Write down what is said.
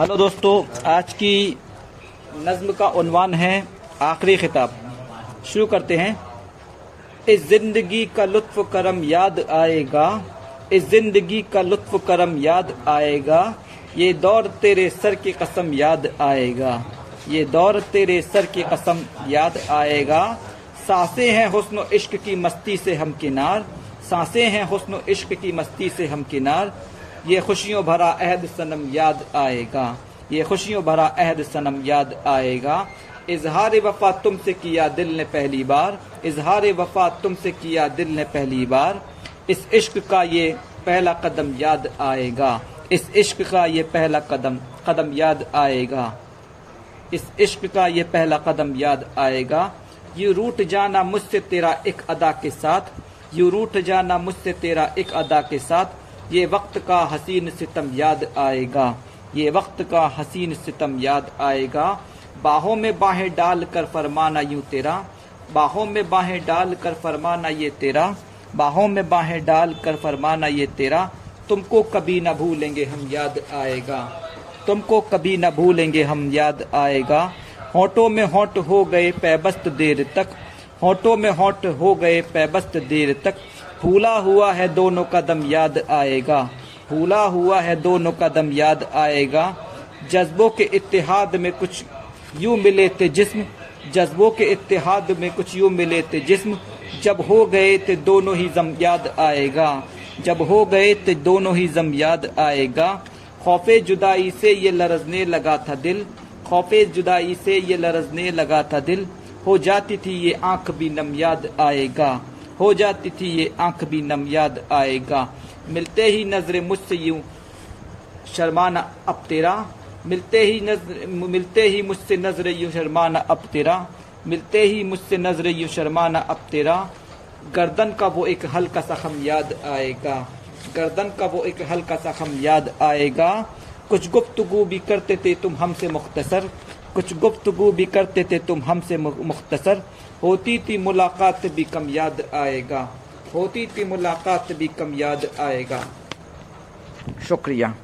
Hello दोस्तों, आज की नज्म का उनवान है आखिरी खिताब। शुरू करते हैं। इस ज़िंदगी का लुत्फ करम याद आएगा, इस ज़िंदगी का लुत्फ करम याद आएगा, ये दौर तेरे सर की कसम याद आएगा, ये दौर तेरे सर की कसम याद आएगा। साँसें हैं हुस्न इश्क की मस्ती से हम किनार, साँसें हैं हुस्न इश्क की मस्ती से हम किनार ये खुशियों भरा अहद सनम याद आएगा। ये खुशियों भरा अहद सनम याद आएगा। इजहार वफा तुमसे किया दिल ने पहली बार। इजहार वफा तुमसे किया दिल ने पहली बार। इस इश्क का ये पहला कदम याद आएगा। इस इश्क का ये पहला कदम कदम याद आएगा। इस इश्क का ये पहला कदम याद आएगा। ये रूट जाना मुझसे तेरा एक अदा के साथ। यू रूट जाना मुझसे तेरा एक अदा के साथ। ये वक्त का हसीन सितम याद आएगा। ये वक्त का हसीन सितम याद आएगा। बाहों में बाहें डाल कर फरमाना यूँ तेरा। बाहों में बाहें डाल कर फरमाना ये तेरा। बाहों में बाहें डाल कर फरमाना ये तेरा। तुमको कभी न भूलेंगे हम याद आएगा। तुमको कभी न भूलेंगे हम याद आएगा। होठों में होठ हो गए पैबस्त देर तक। होठों में होठ हो गए पैबस्त देर तक। फूला हुआ है, दोनों कदम याद आएगा। फूला हुआ है, दोनों कदम याद आएगा। जज्बों के इतिहाद में कुछ यूँ मिले थे जिस्म, जज्बों के इतिहाद में कुछ यूँ मिले थे जिस्म। जब हो गए थे, दोनों ही जम याद आएगा। जब हो गए थे, दोनों ही जम याद आएगा। खौफे जुदाई से ये लरजने लगा था दिल। खौफे जुदाई से ये लरजने लगा था दिल। हो जाती थी ये आँख भी नम याद आएगा। हो जाती थी ये आँख भी नम याद आएगा। मिलते ही नजरे मुझसे यूँ, शर्माना अब तेरा। मिलते ही नज़र, मिलते ही मुझसे नज़र यूँ, शर्माना अब तेरा। मिलते ही मुझसे नज़र यूँ, शर्माना अब तेरा। गर्दन का वो एक हल्का सा खम याद आएगा। गर्दन का वो एक हल्का सा खम याद आएगा। कुछ गुफ्तगु भी करते थे तुम हमसे मुख्तसर। कुछ गुफ्तु भी करते थे तुम हमसे मुख्तसर। होती थी मुलाकात भी कम याद आएगा। होती थी मुलाकात भी कम याद आएगा। शुक्रिया।